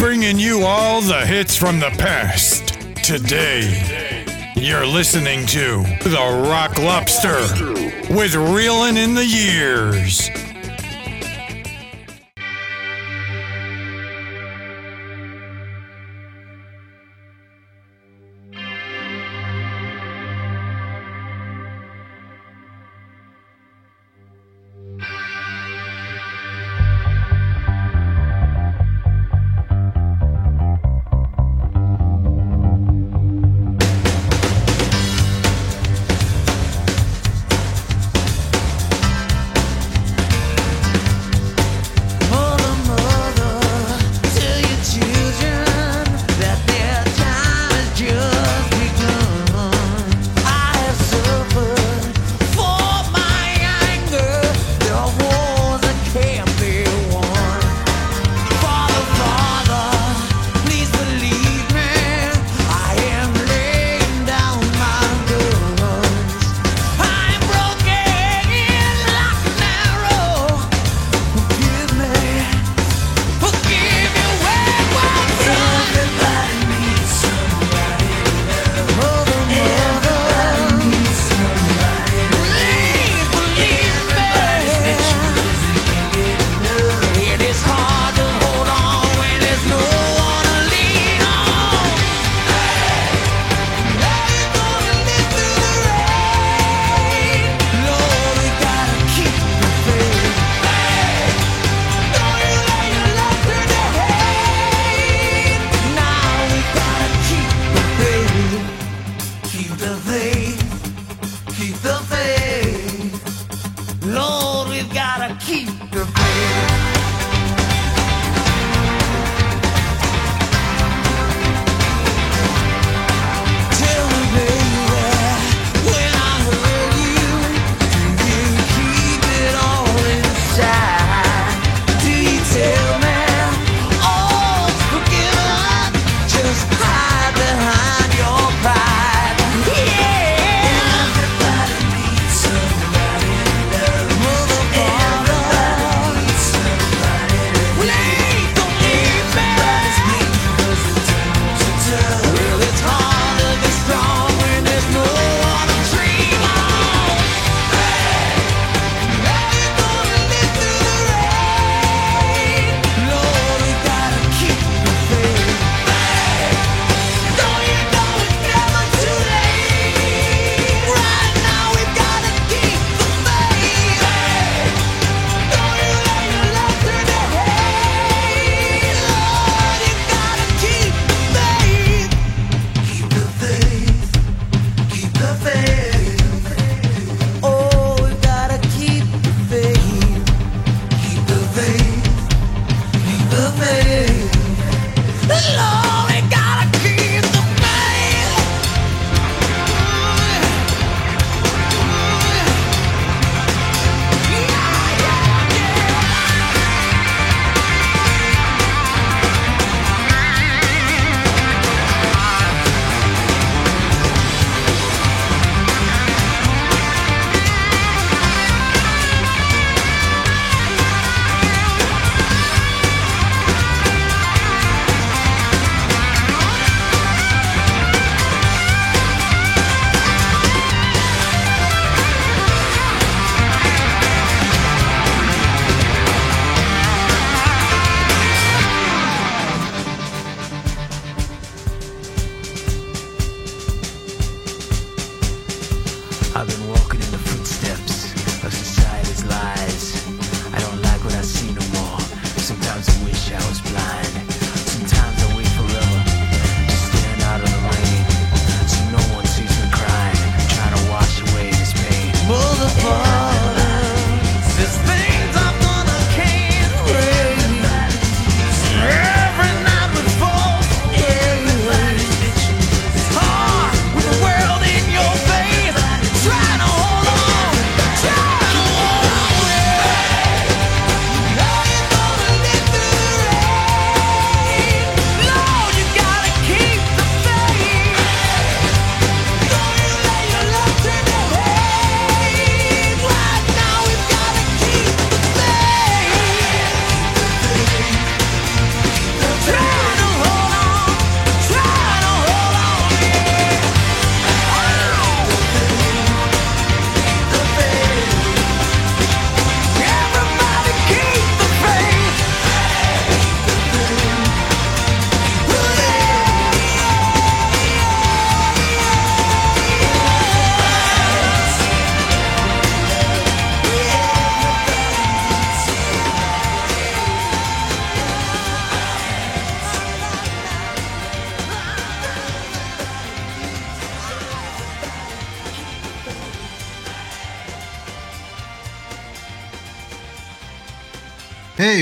bringing you all the hits from the past. Today, you're listening to The Rock Lobster with Reelin' in the Years.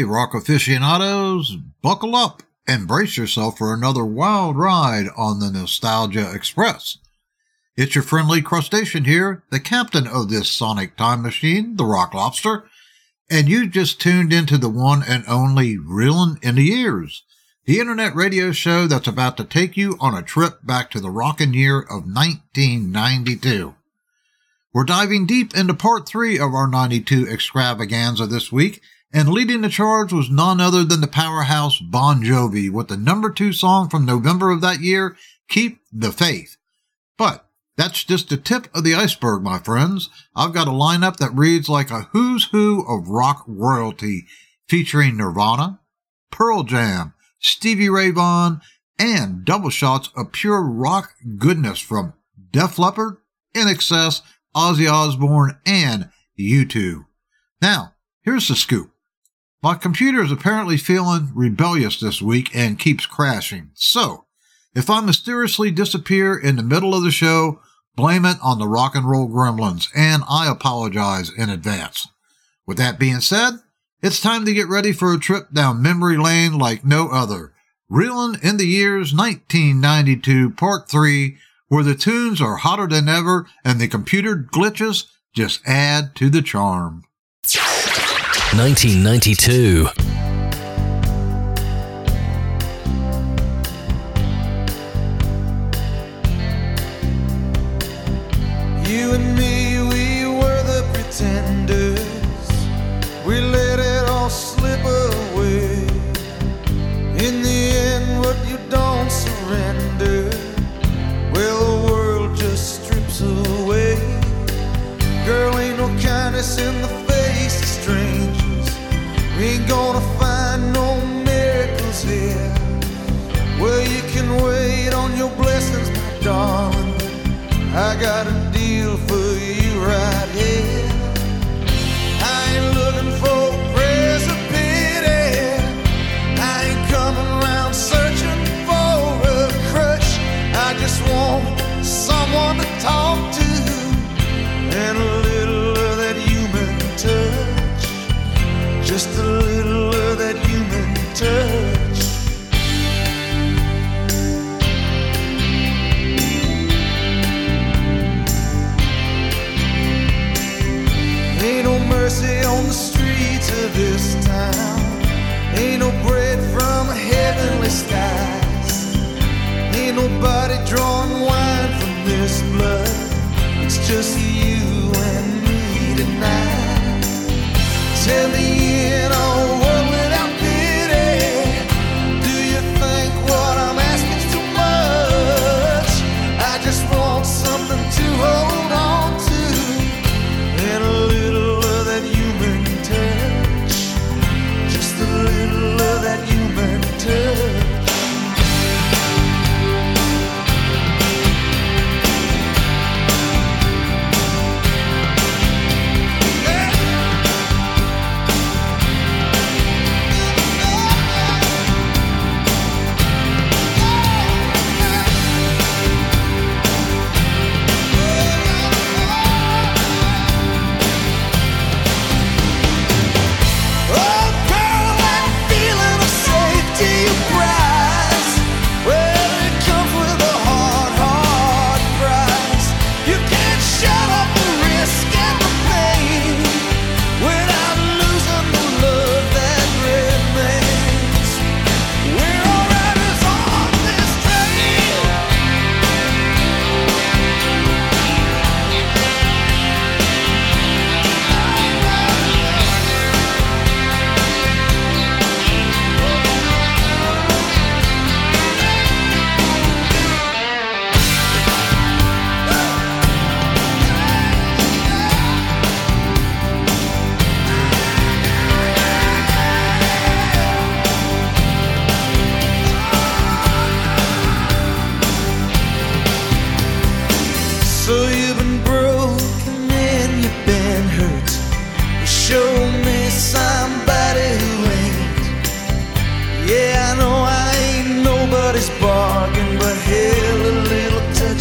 Rock aficionados, buckle up and brace yourself for another wild ride on the Nostalgia Express. It's your friendly crustacean here, the captain of this sonic time machine, the Rock Lobster, and you just tuned into the one and only Reelin' in the Years, the internet radio show that's about to take you on a trip back to the rockin' year of 1992. We're diving deep into part three of our 92 extravaganza this week, and leading the charge was none other than the powerhouse Bon Jovi with the number two song from November of that year, Keep the Faith. But that's just the tip of the iceberg, my friends. I've got a lineup that reads like a who's who of rock royalty, featuring Nirvana, Pearl Jam, Stevie Ray Vaughan, and double shots of pure rock goodness from Def Leppard, INXS, Ozzy Osbourne, and U2. Now, here's the scoop. My computer is apparently feeling rebellious this week and keeps crashing. So, if I mysteriously disappear in the middle of the show, blame it on the rock and roll gremlins, and I apologize in advance. With that being said, it's time to get ready for a trip down memory lane like no other. Reelin' in the years 1992, part 3, where the tunes are hotter than ever and the computer glitches just add to the charm. 1992. This town. Ain't no bread from heavenly skies. Ain't nobody drawing wine from this blood. It's just you and me tonight. Tell me in without pity. Do you think what I'm too much? I just want something to hold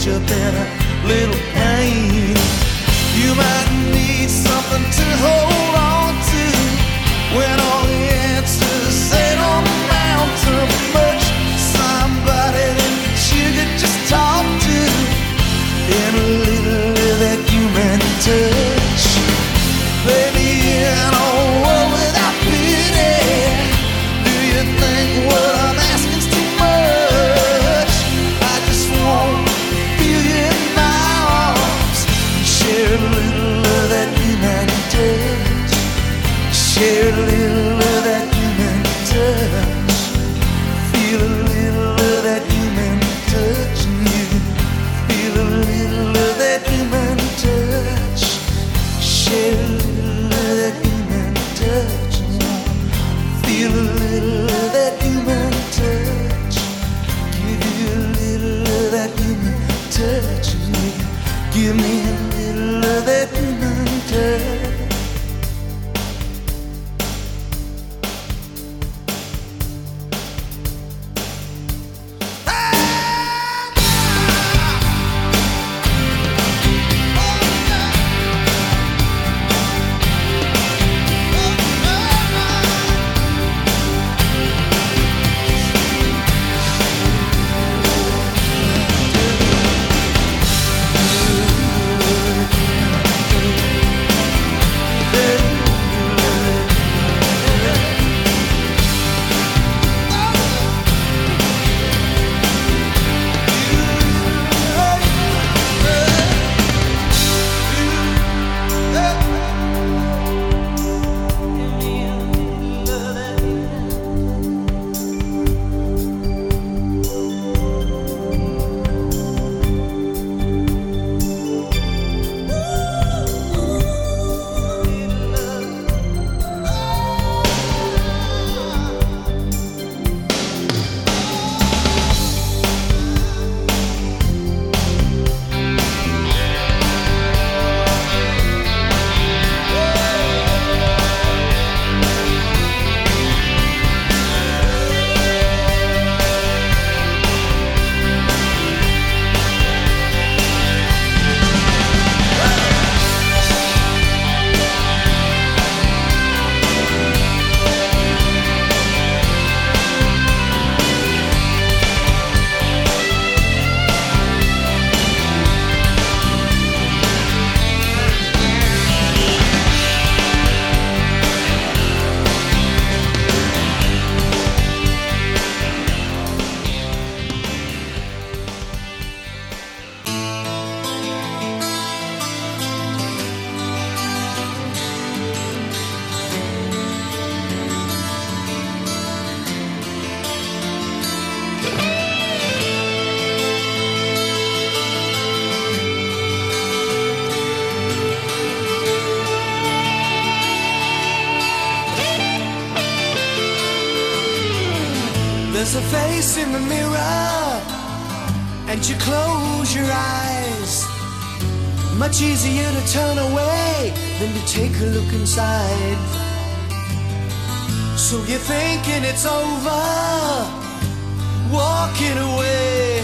touch up a little pain. You might need something to hold a face in the mirror and you close your eyes. Much easier to turn away than to take a look inside. So you're thinking it's over, walking away.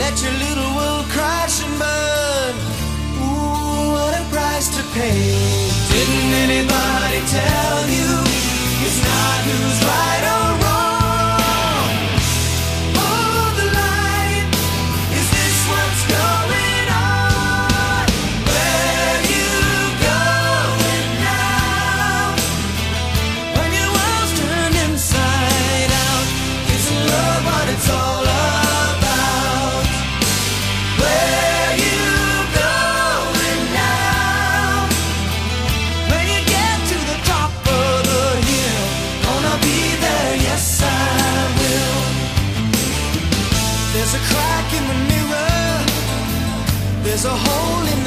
Let your little world crash and burn. Ooh, what a price to pay. Didn't anybody tell you it's not who's right or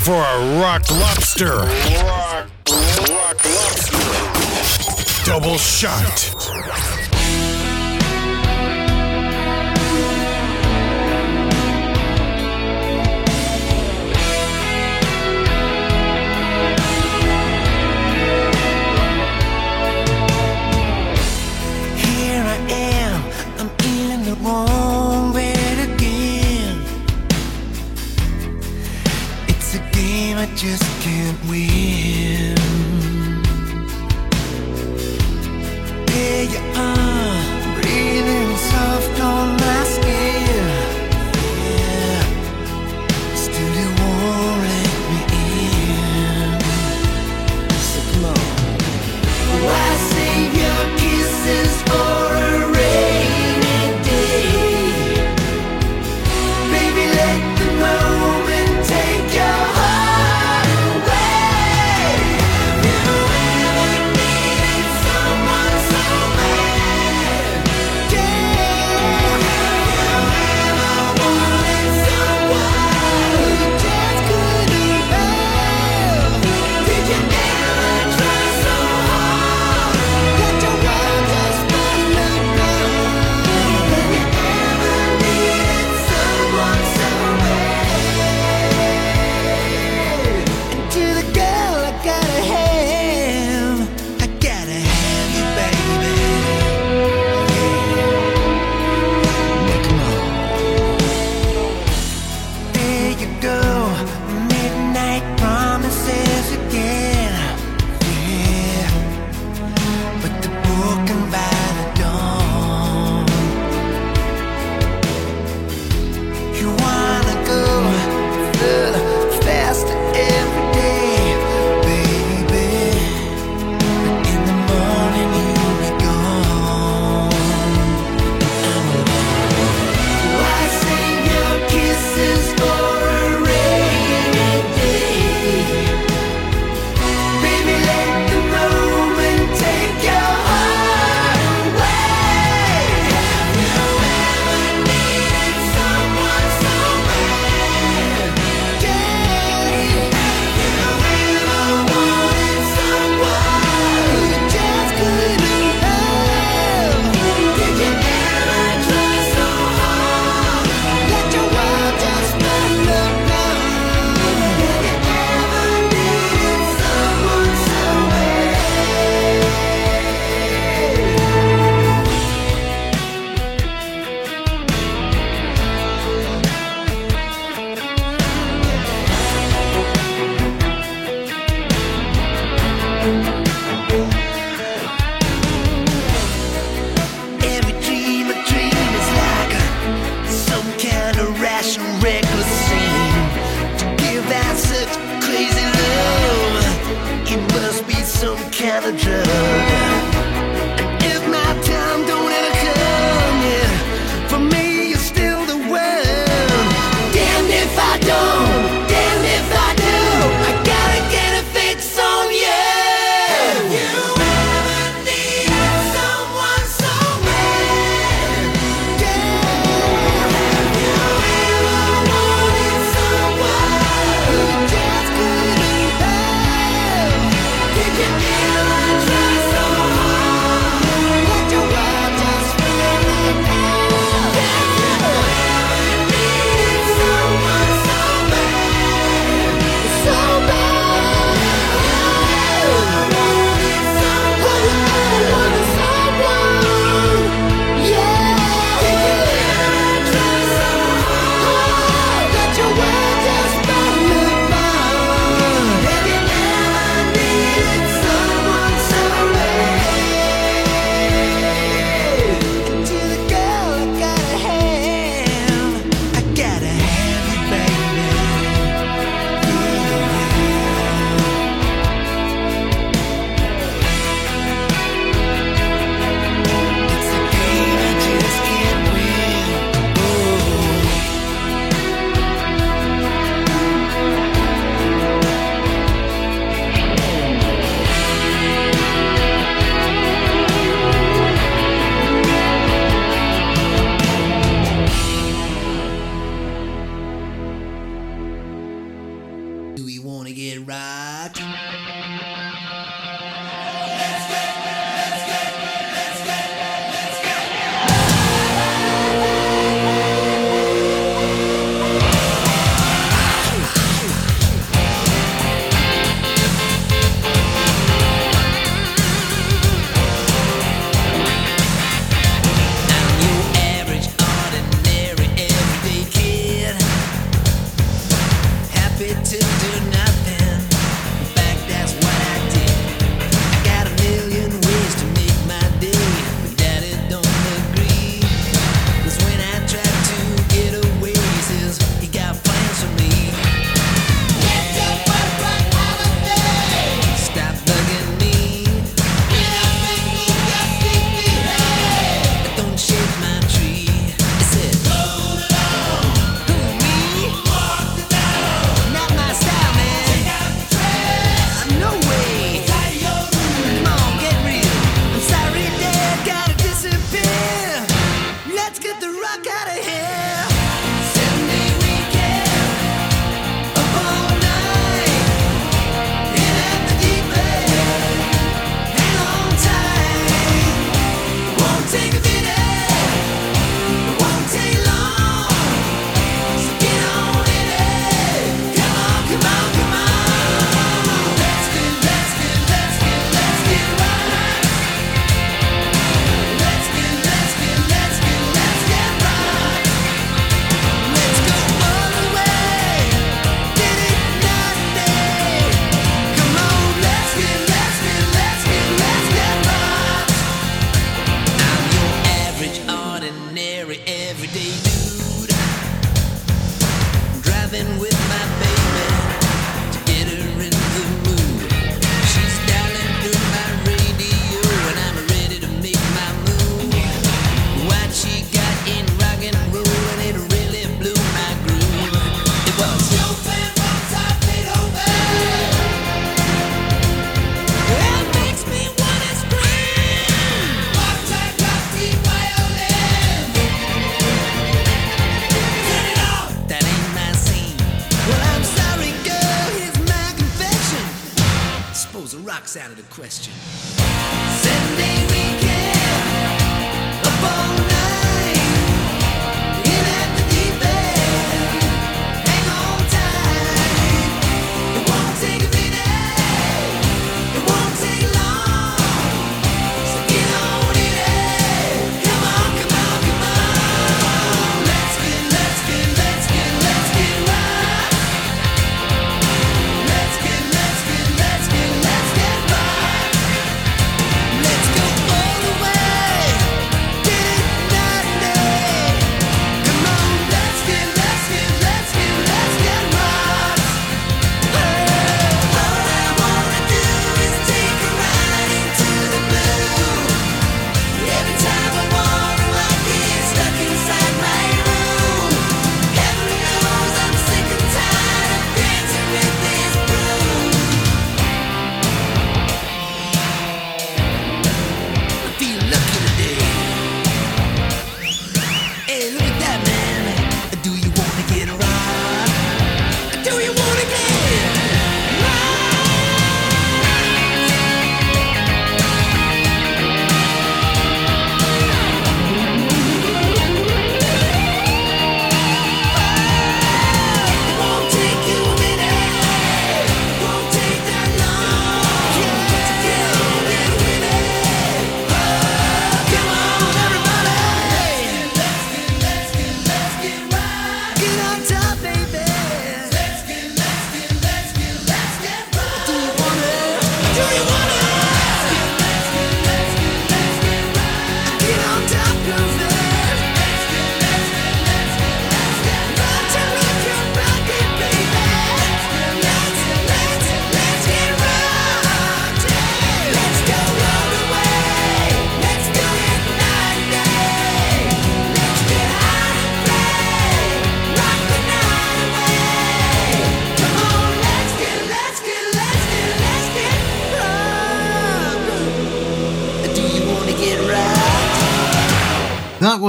for a rock lobster. Rock, rock lobster. Double shot.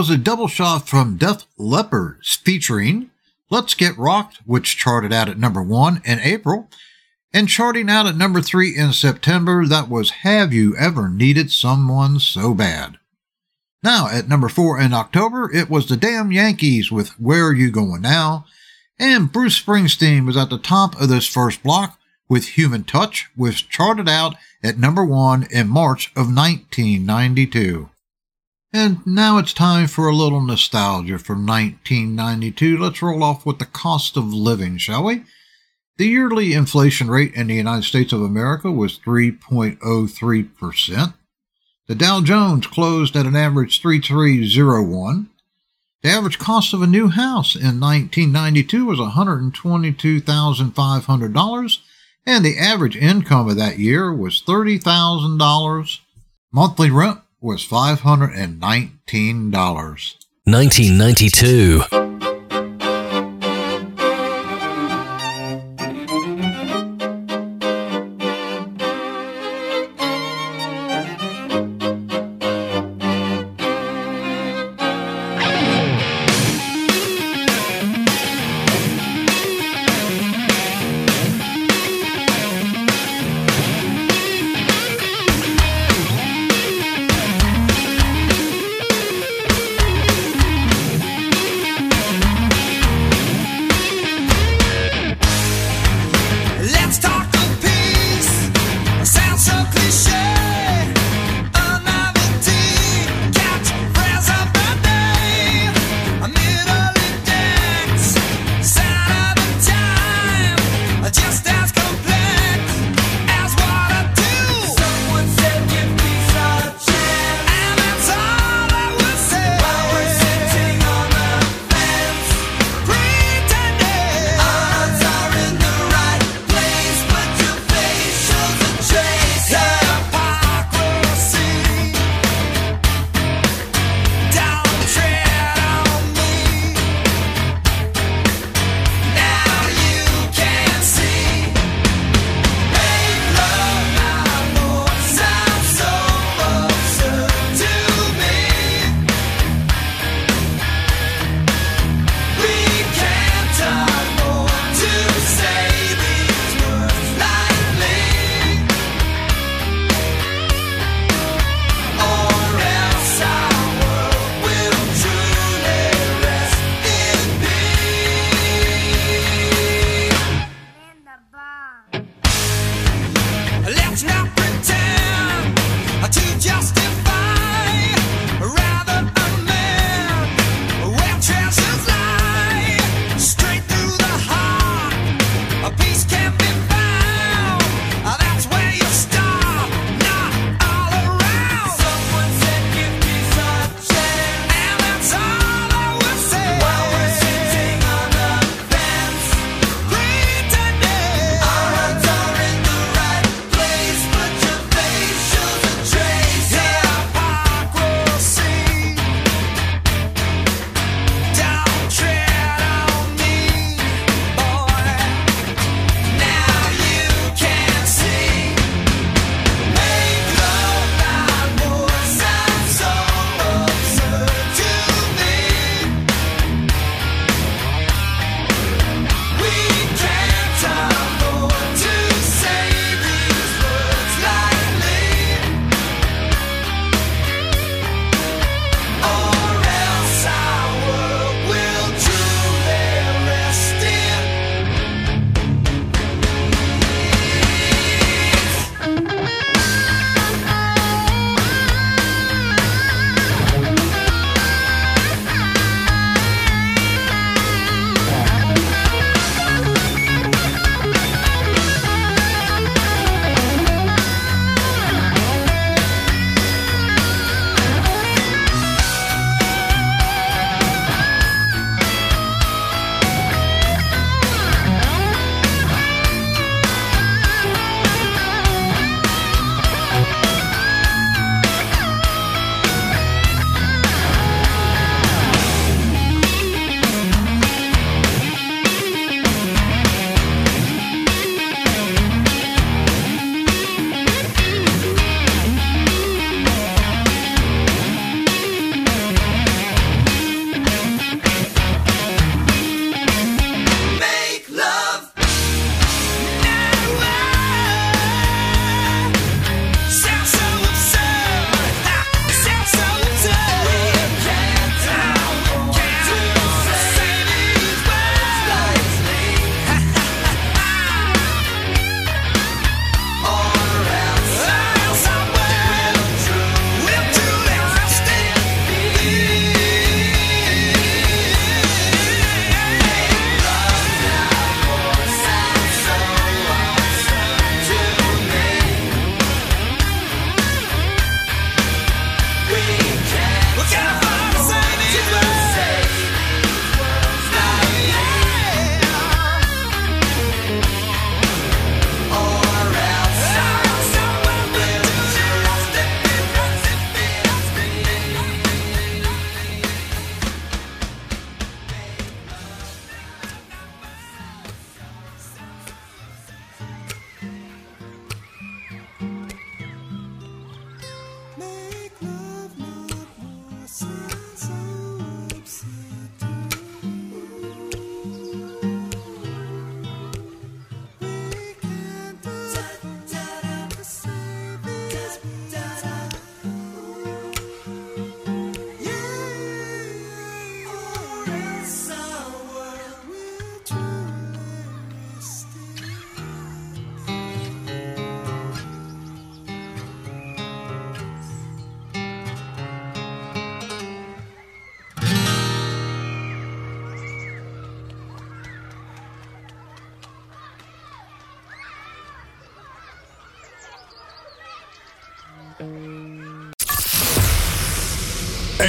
Was a double shot from Def Leppard featuring Let's Get Rocked, which charted out at number one in April. And charting out at number three in September, that was Have You Ever Needed Someone So Bad? Now, at number four in October, it was the Damn Yankees with Where Are You Going Now? And Bruce Springsteen was at the top of this first block with Human Touch, which charted out at number one in March of 1992. And now it's time for a little nostalgia from 1992. Let's roll off with the cost of living, shall we? The yearly inflation rate in the United States of America was 3.03%. The Dow Jones closed at an average 3301. The average cost of a new house in 1992 was $122,500, and the average income of that year was $30,000. Monthly rent was $519. 1992.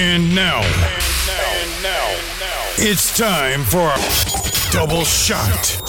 And now, and now, and now, it's time for a Double Shot.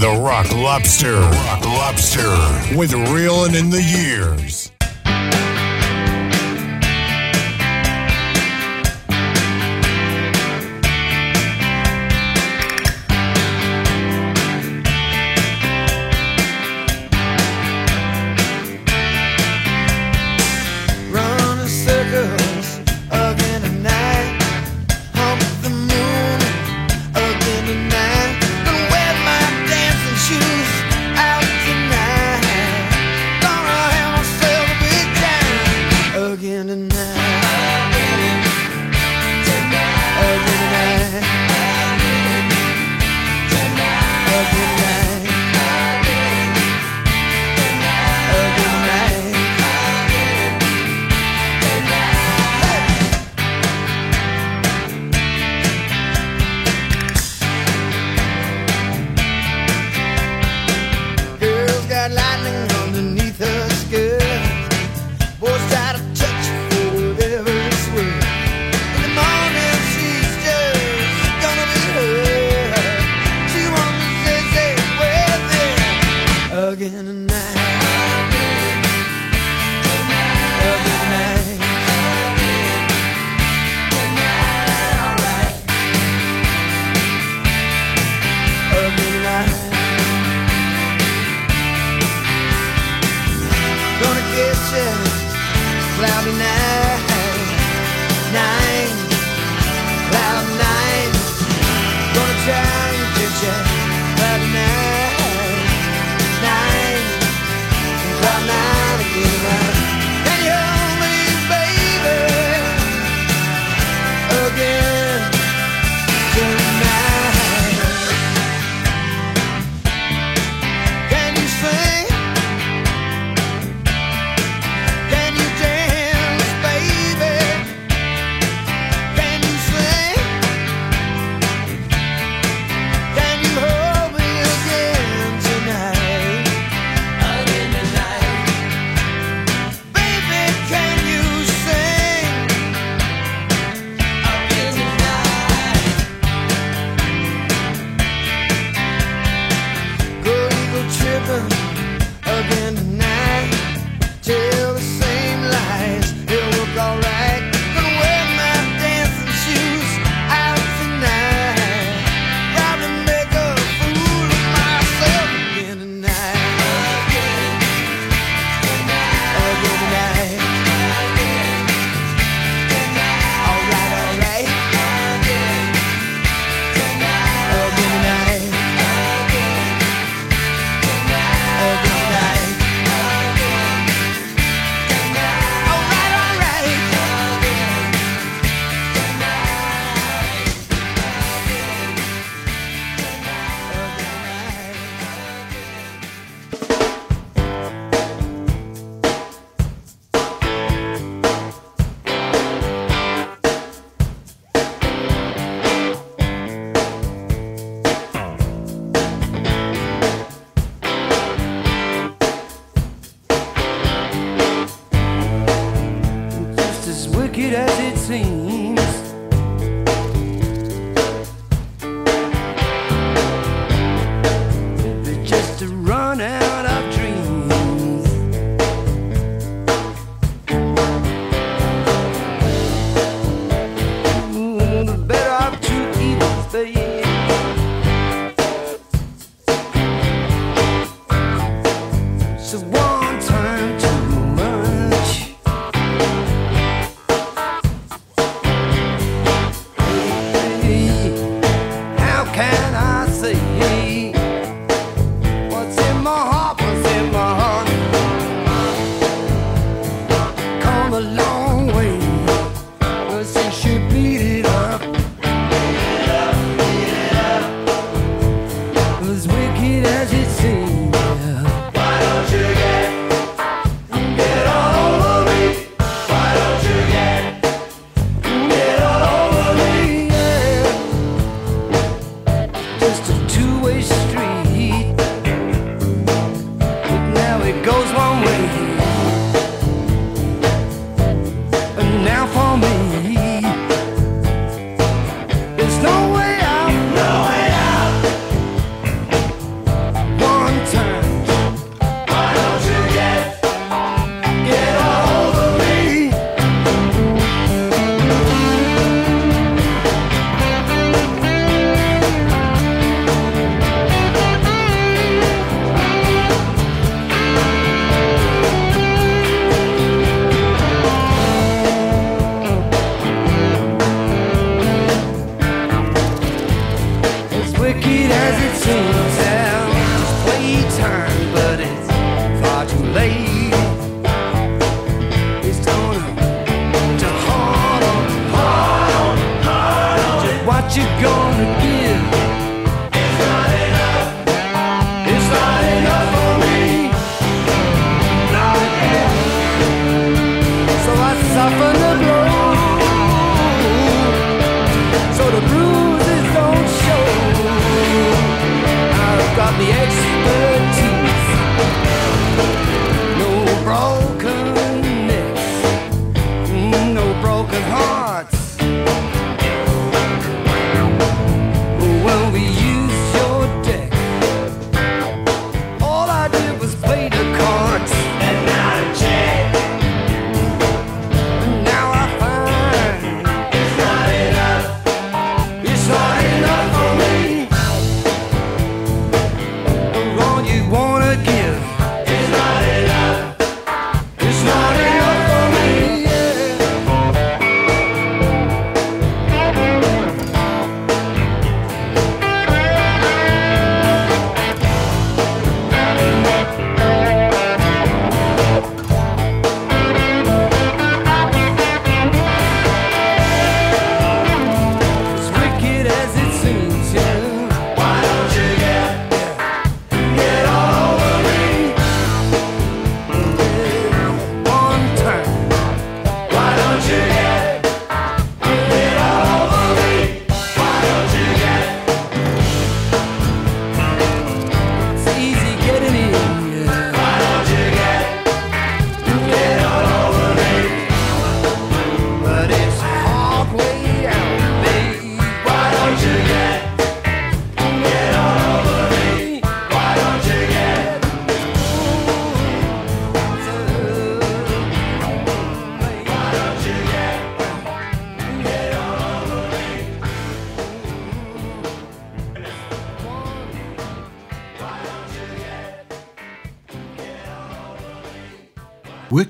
the Rock Lobster. Rock Lobster with Reeling in the Years.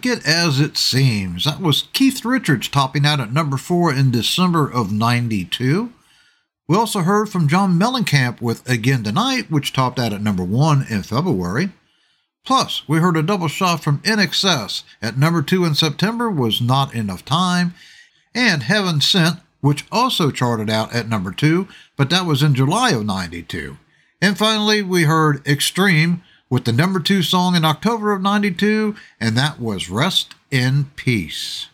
Wicked as It Seems. That was Keith Richards topping out at number four in December of 92. We also heard from John Mellencamp with Again Tonight, which topped out at number one in February. Plus, we heard a double shot from INXS at number two in September was Not Enough Time, and Heaven Sent, which also charted out at number two, but that was in July of 92. And finally, we heard Extreme with the number two song in October of 92, and that was Rest in Peace.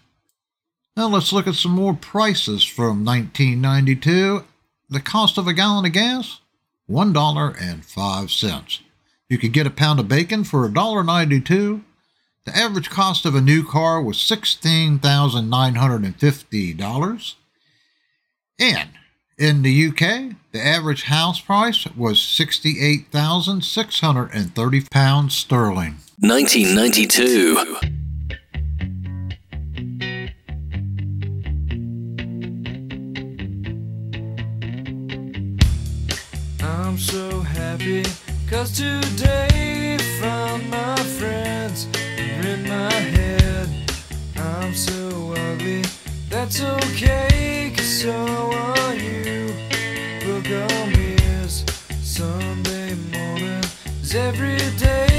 Now let's look at some more prices from 1992. The cost of a gallon of gas? $1.05. You could get a pound of bacon for $1.92. The average cost of a new car was $16,950. And in the UK, the average house price was 68,630 pounds sterling. 1992. I'm so happy cause today found my friends in my head. I'm so ugly, that's okay cause so are you. On ears, Sunday morning is every day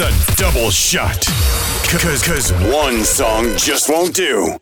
A double shot. Cause, cause one song just won't do.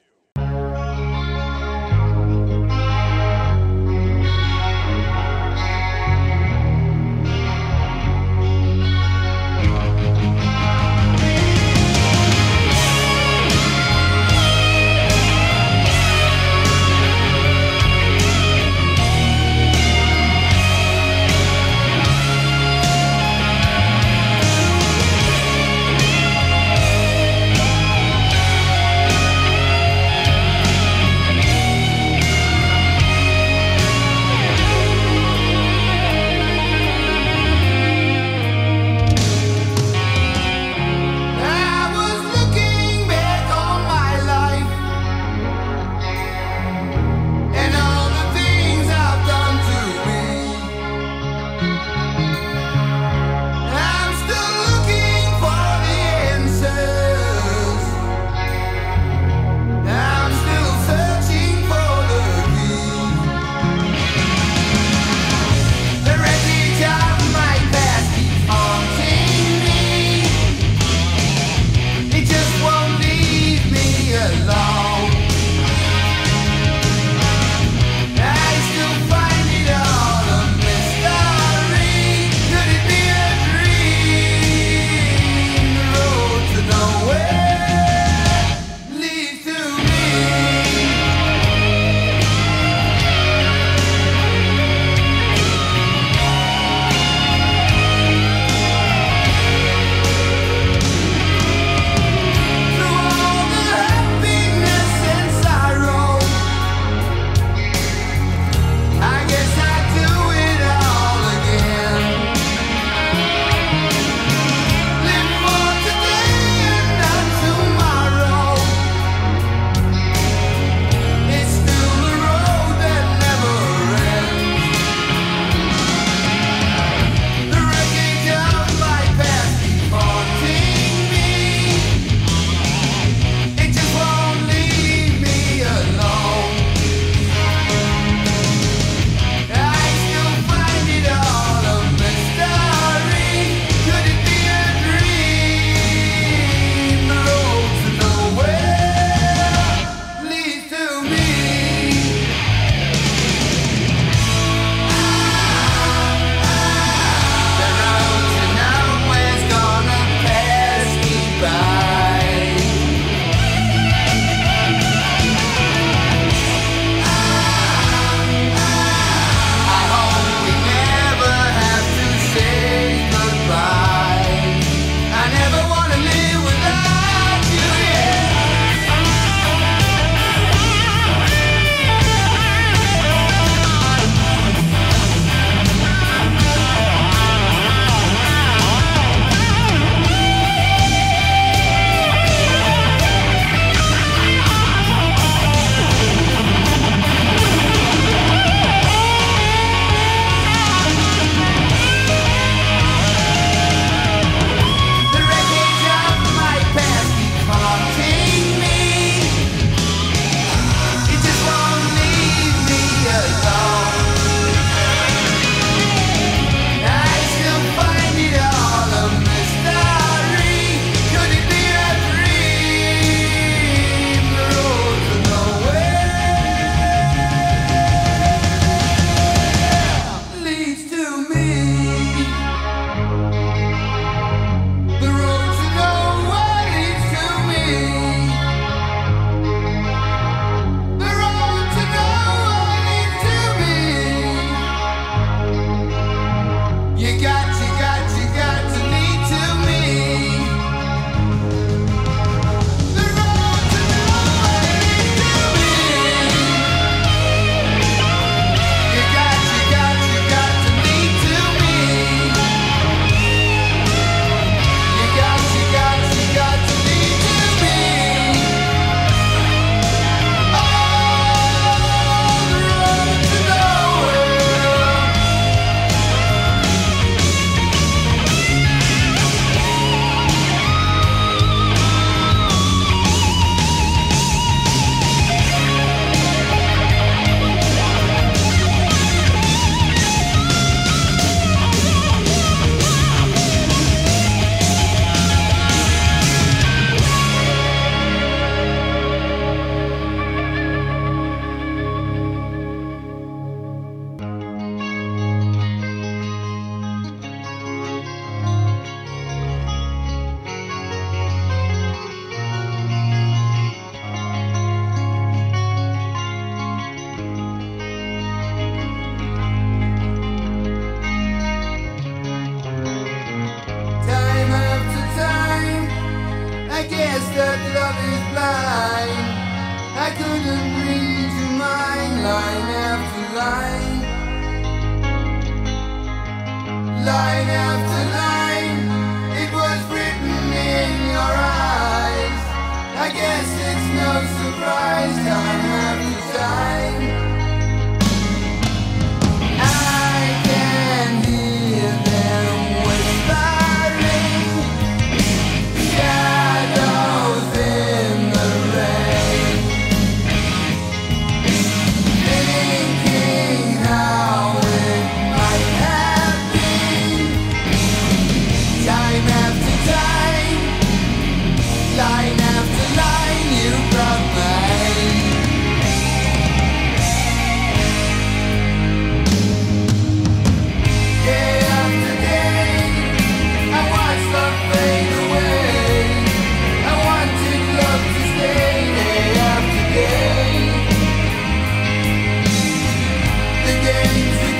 The games we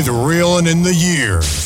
With Reelin' in the Years.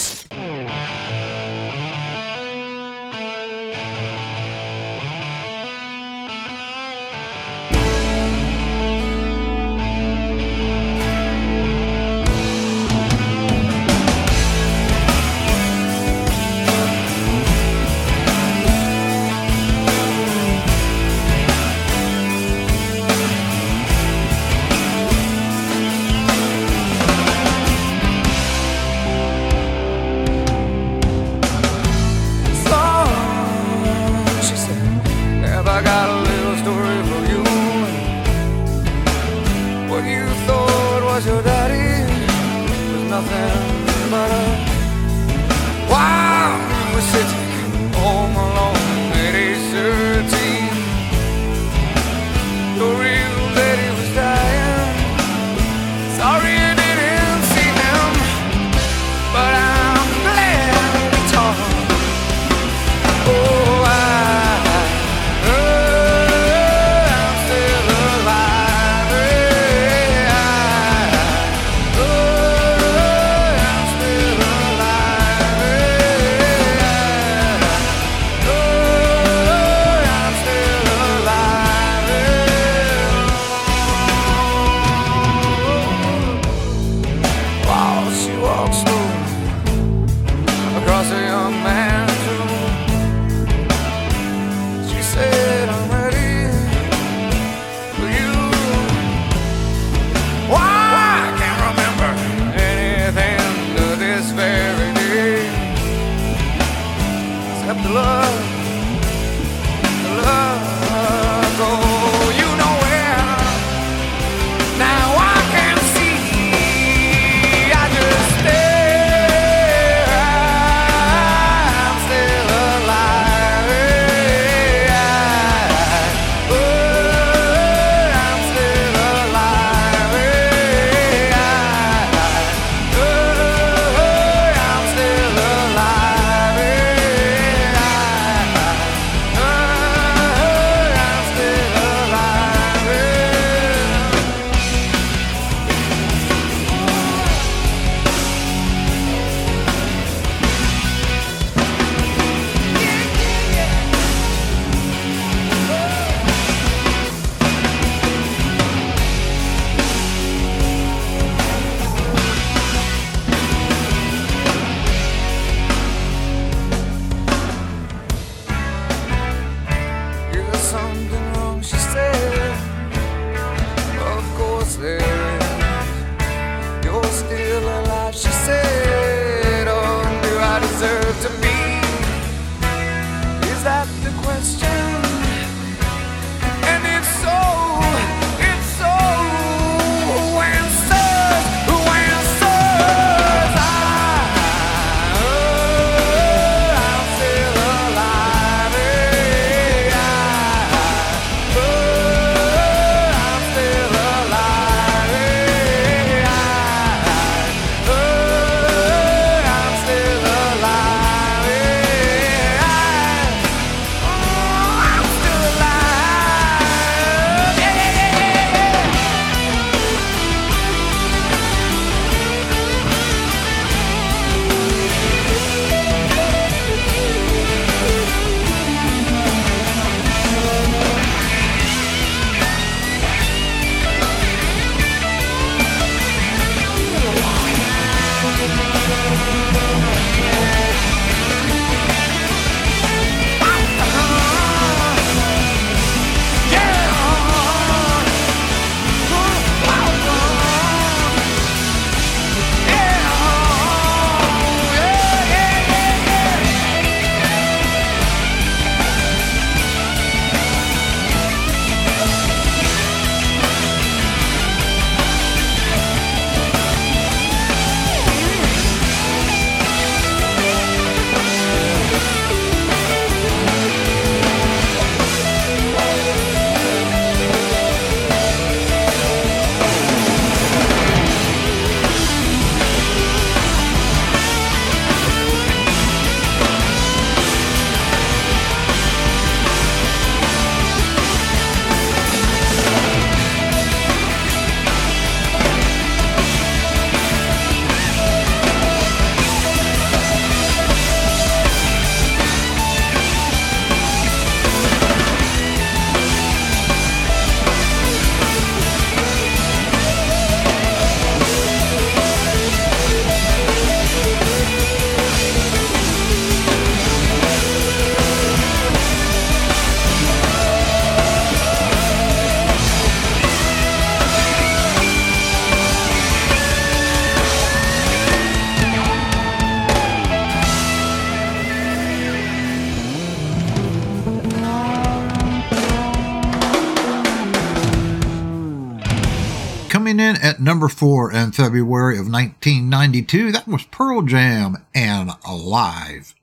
Number four in February of 1992, that was Pearl Jam and Alive.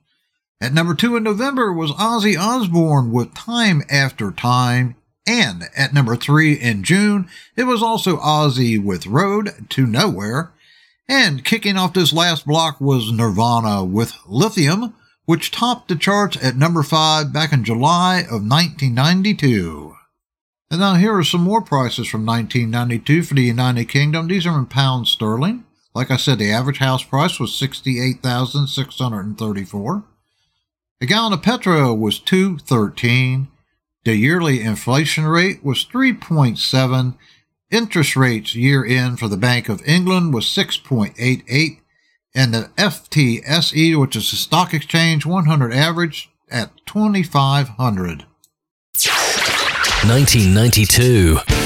At number two in November was Ozzy Osbourne with Time After Time. And at number three in June, it was also Ozzy with Road to Nowhere. And kicking off this last block was Nirvana with Lithium, which topped the charts at number five back in July of 1992. And now here are some more prices from 1992 for the United Kingdom. These are in pounds sterling. Like I said, the average house price was 68,634. A gallon of petrol was 213. The yearly inflation rate was 3.7. Interest rates year end for the Bank of England was 6.88 And the FTSE, which is the stock exchange 100 average, at 2,500. 1992.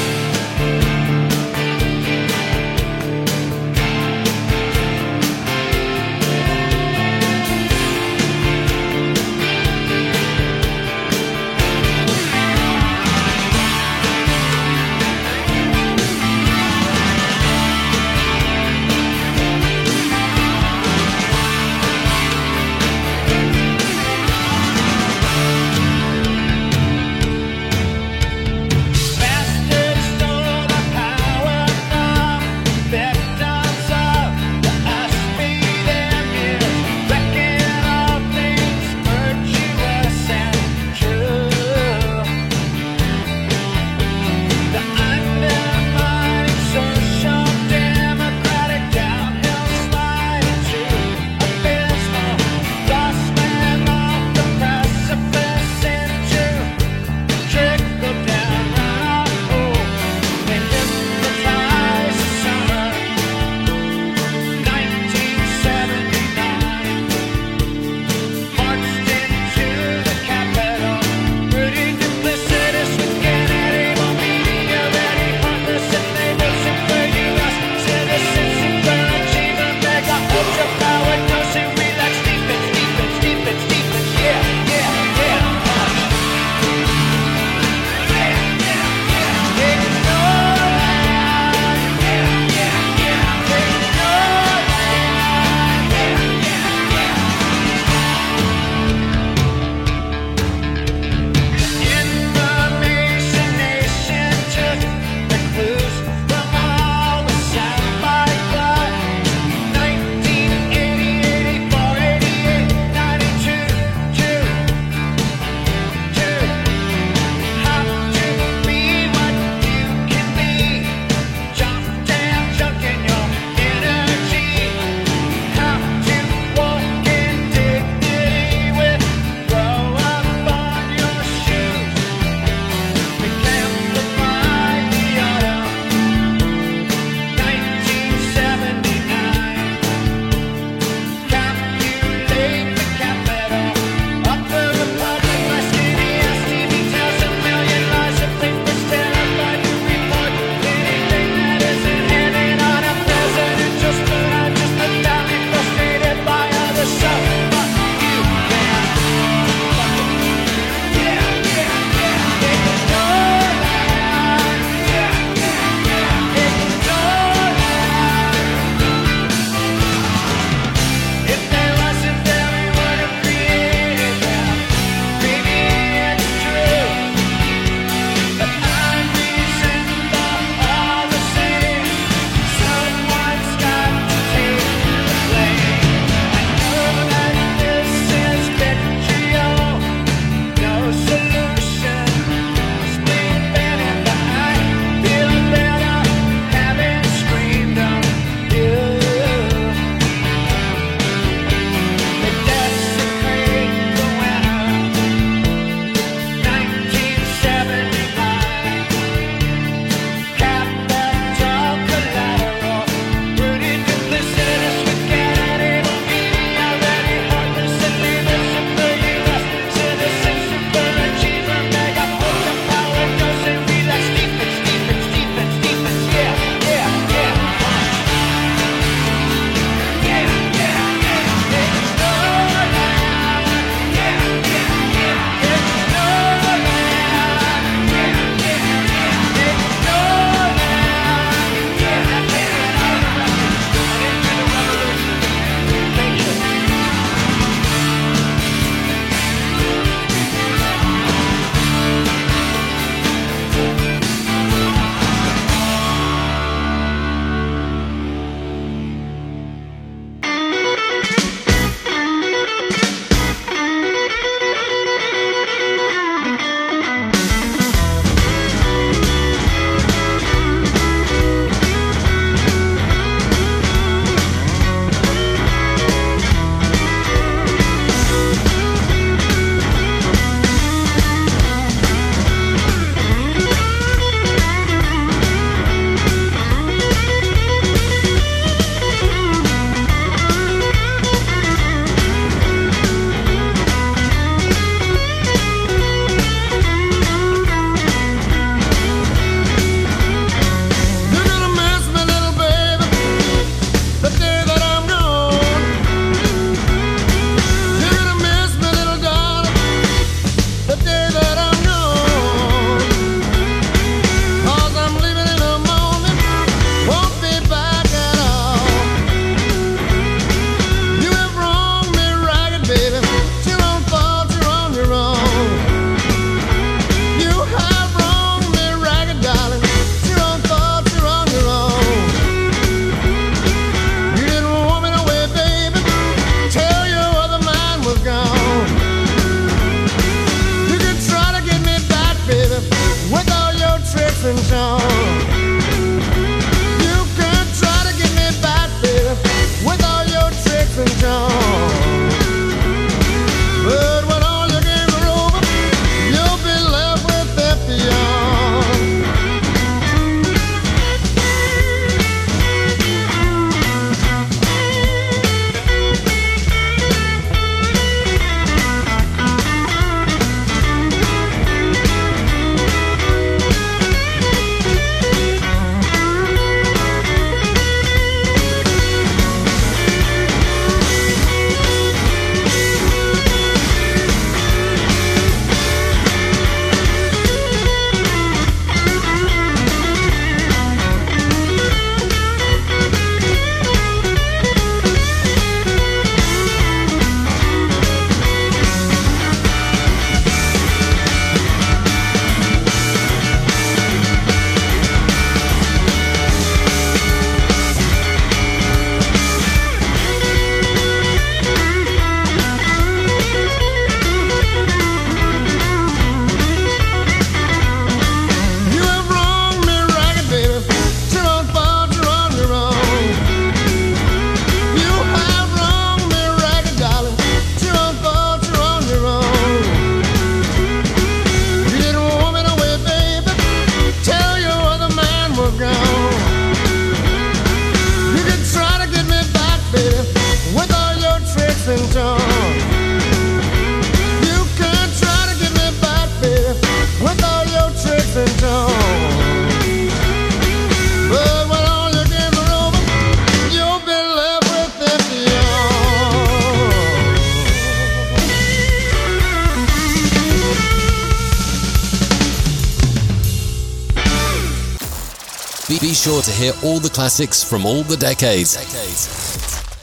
all the classics from all the decades.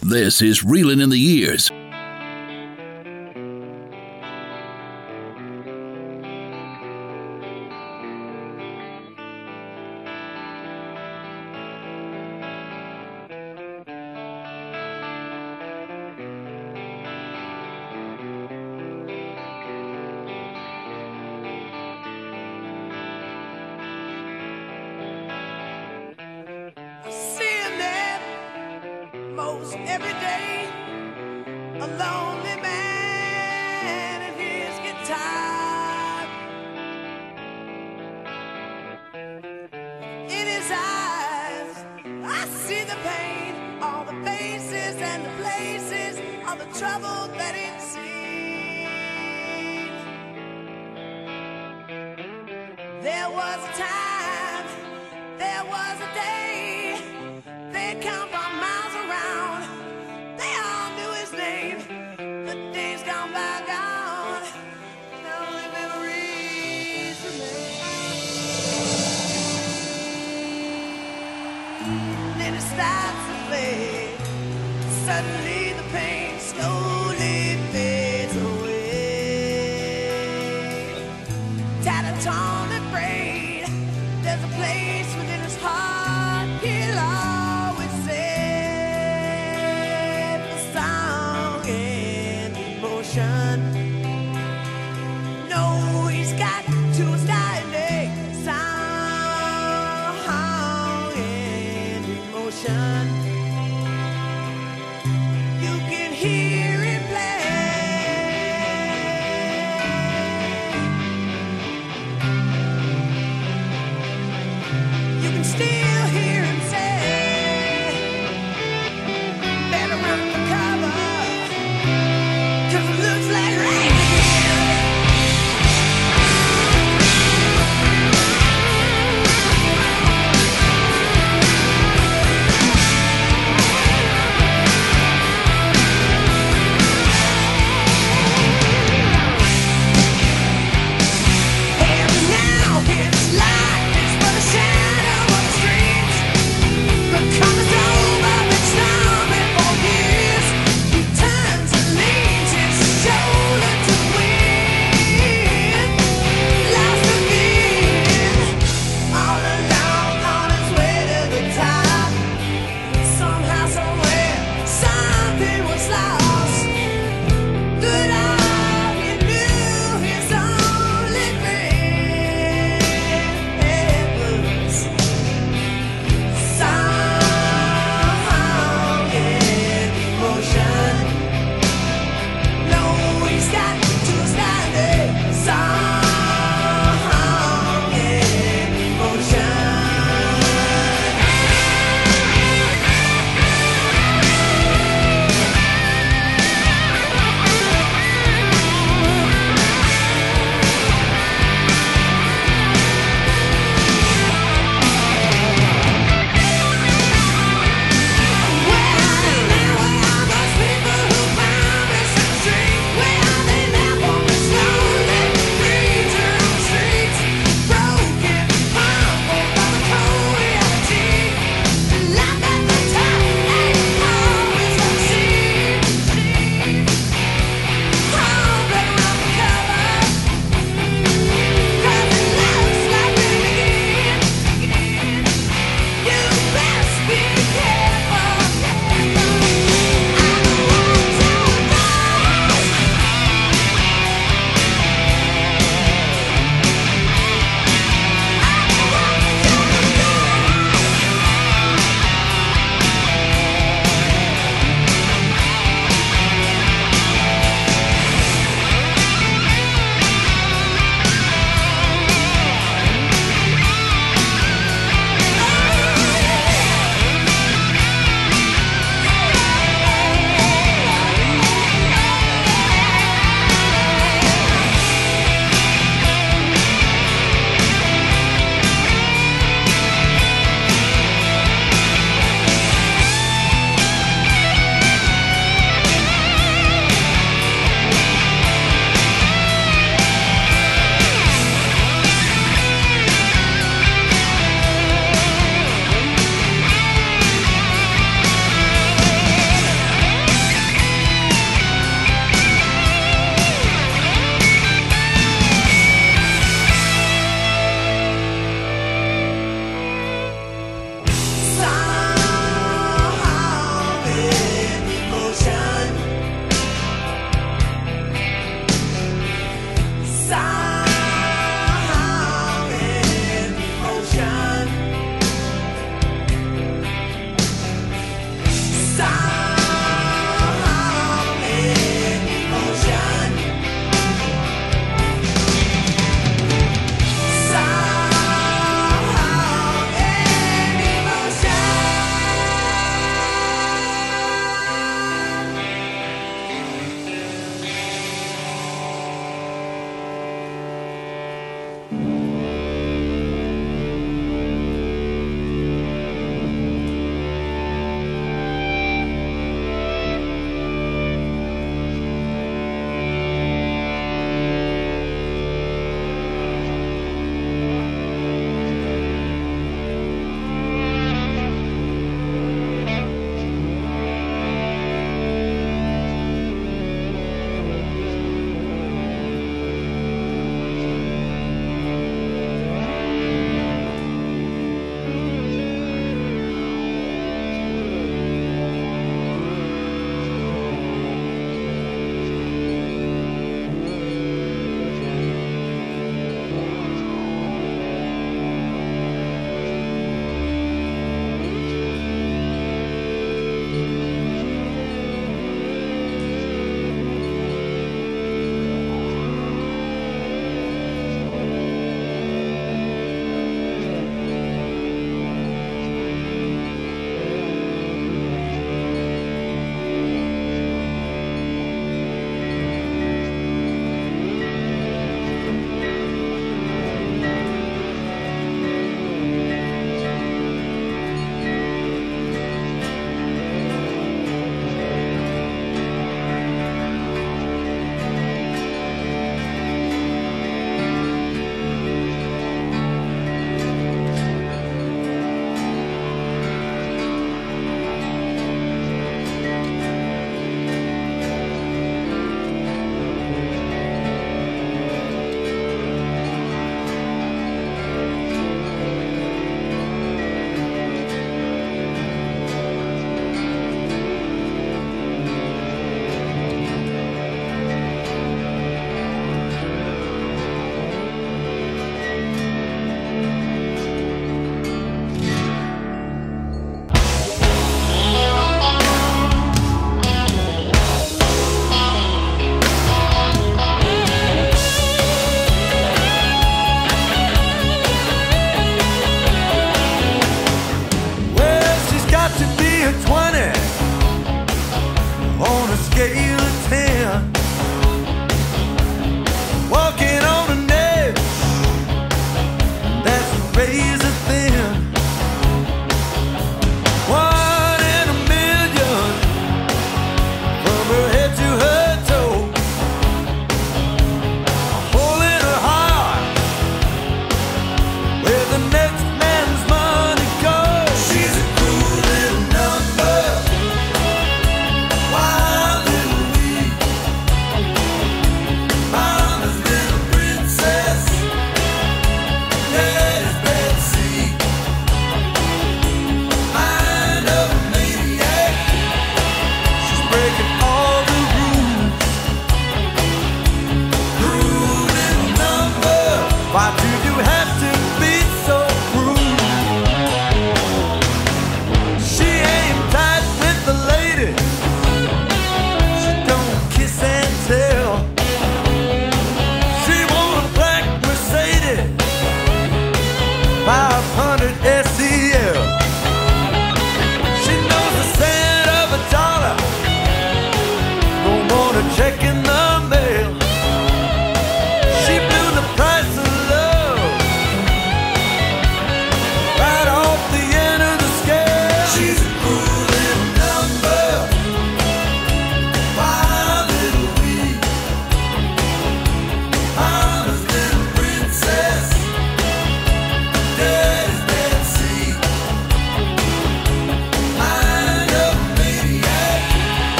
This is Reelin' in the Years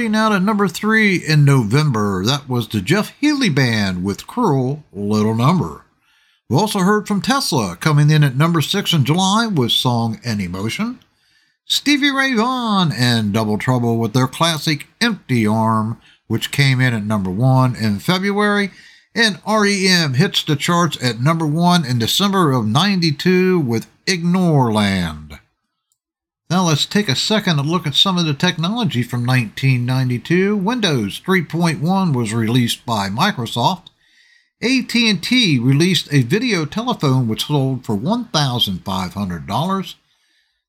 charting out at number three in November. That was the Jeff Healey Band with Cruel Little Number. We also heard from Tesla coming in at number six in July with song and emotion. Stevie Ray Vaughan and Double Trouble with their classic Empty Arm, which came in at number one in February. And REM hits the charts at number one in December of 92 with Ignoreland. Now let's take a second to look at some of the technology from 1992. Windows 3.1 was released by Microsoft. AT&T released a video telephone which sold for $1,500.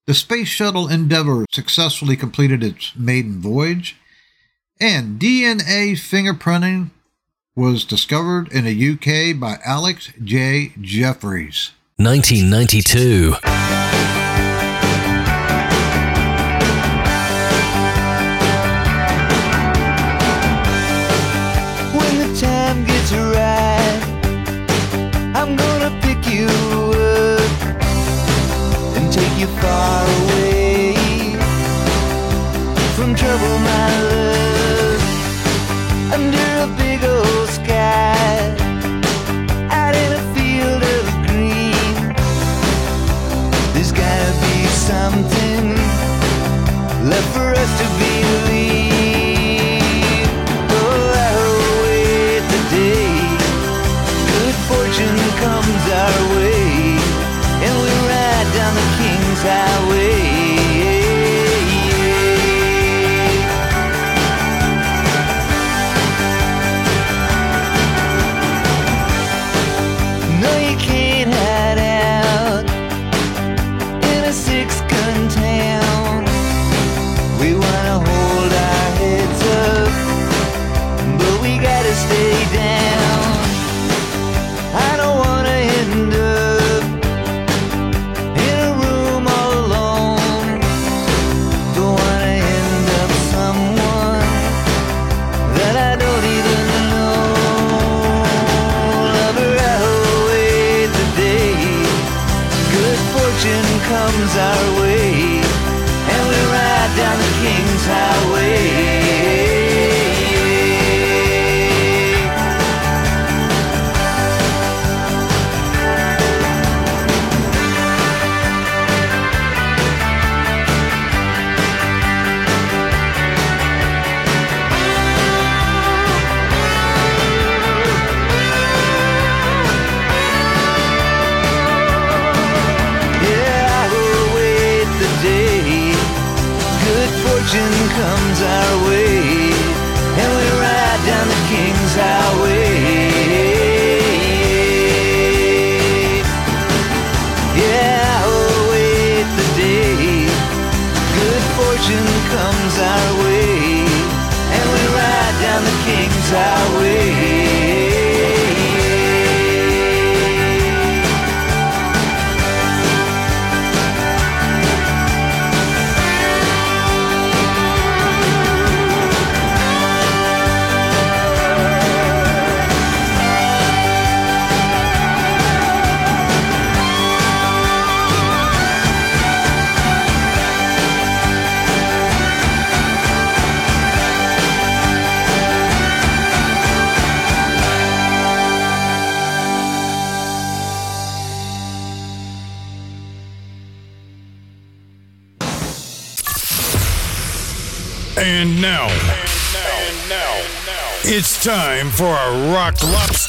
The Space Shuttle Endeavour successfully completed its maiden voyage. And DNA fingerprinting was discovered in the UK by Alex J. Jeffreys. 1992. Trouble, my love.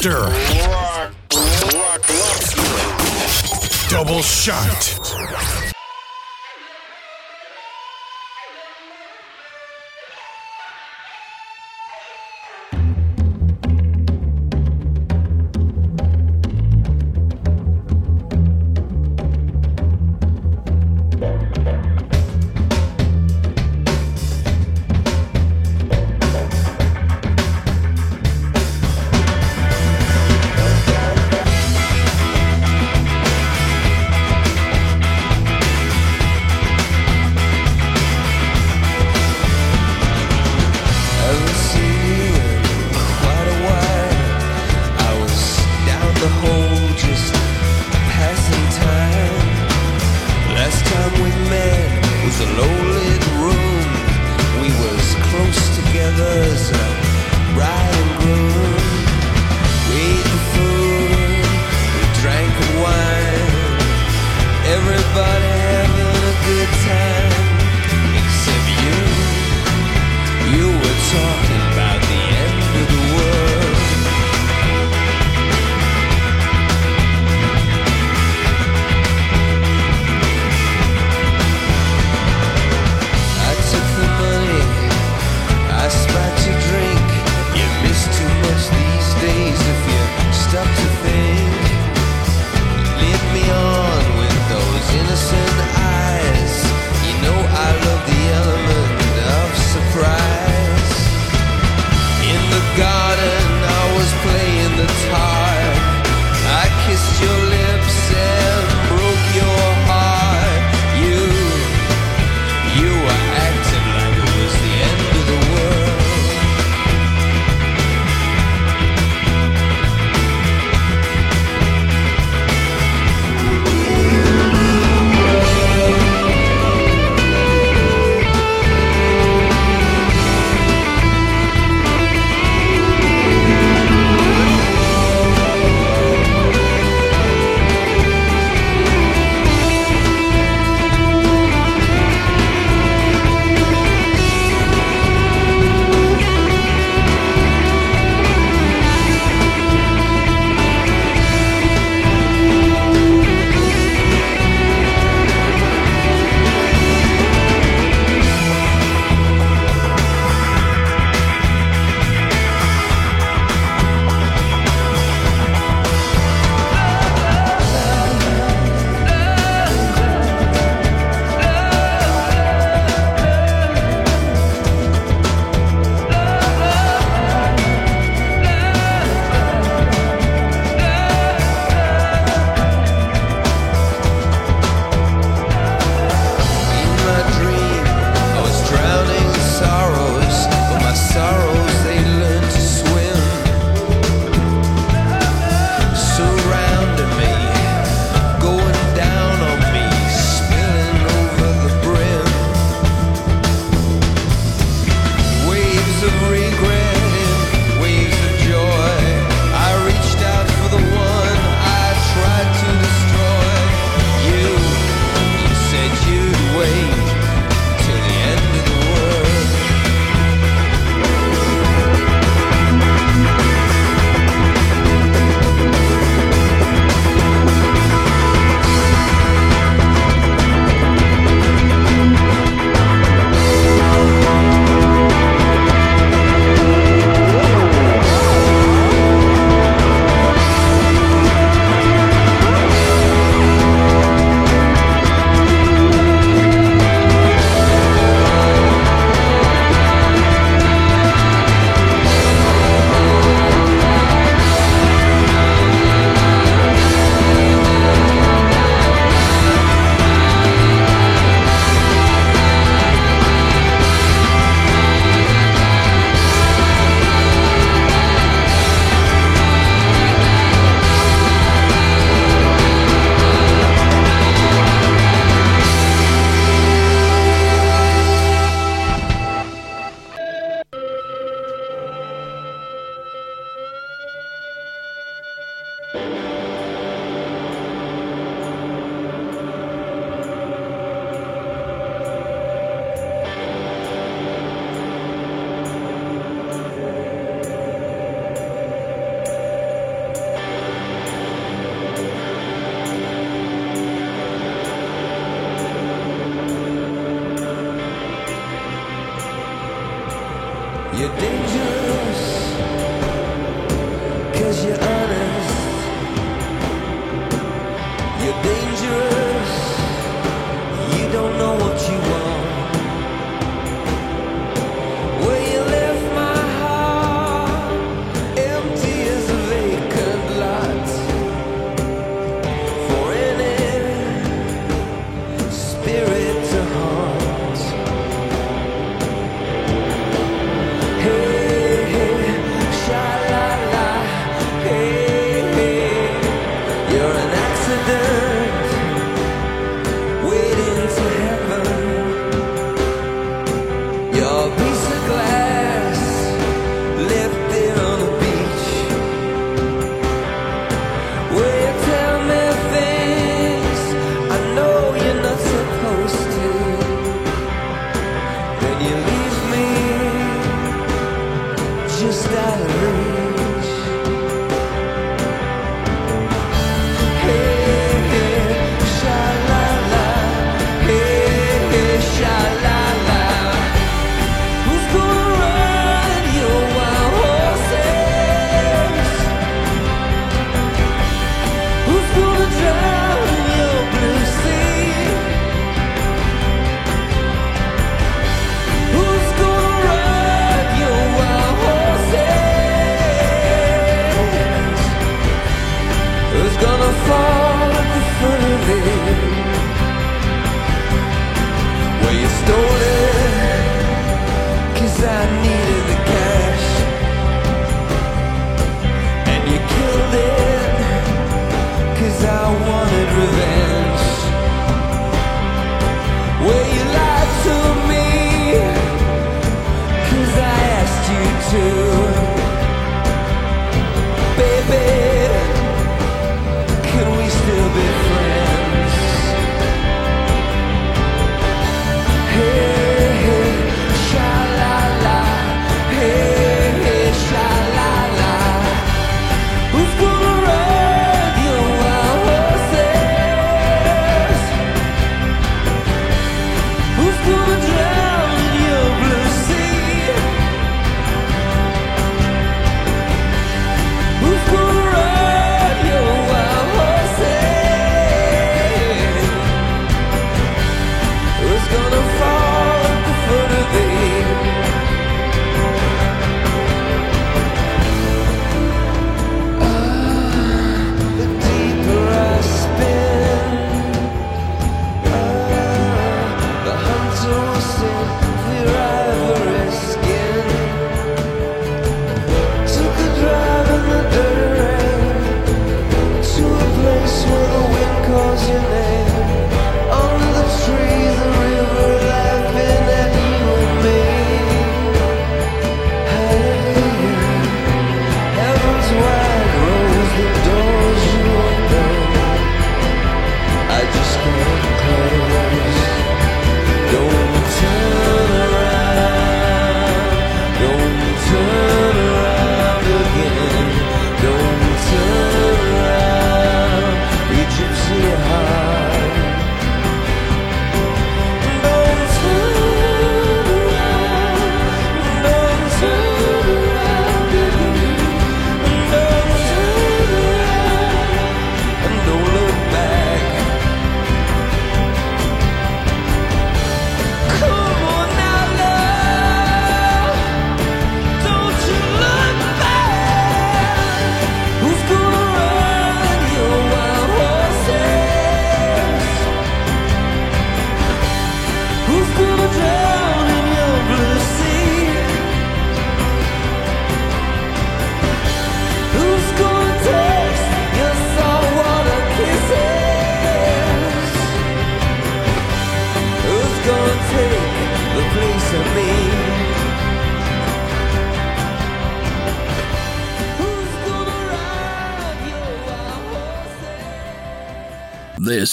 Rock blow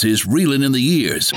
Is Reelin' in the Years.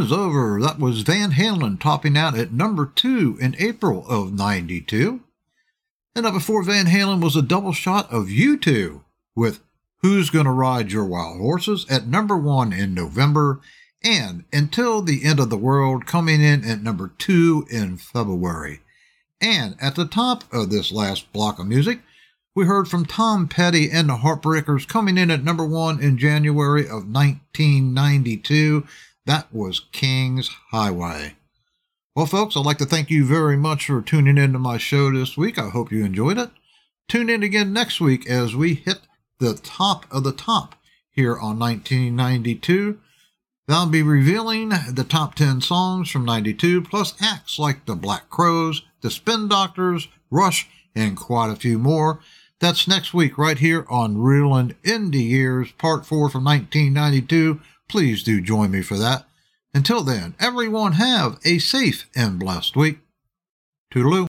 Is Over. That was Van Halen topping out at number two in April of 92. And up before Van Halen was a double shot of U2 with Who's Gonna Ride Your Wild Horses at number one in November and Until the End of the World coming in at number two in February. And at the top of this last block of music, we heard from Tom Petty and the Heartbreakers coming in at number one in January of 1992. That was King's Highway. Well, folks, I'd like to thank you very much for tuning into my show this week. I hope you enjoyed it. Tune in again next week as we hit the top of the top here on 1992. I'll be revealing the top 10 songs from 92, plus acts like the Black Crowes, the Spin Doctors, Rush, and quite a few more. That's next week right here on Reelin' in the Years, Part 4 from 1992. Please do join me for that. Until then, everyone have a safe and blessed week. Toodaloo.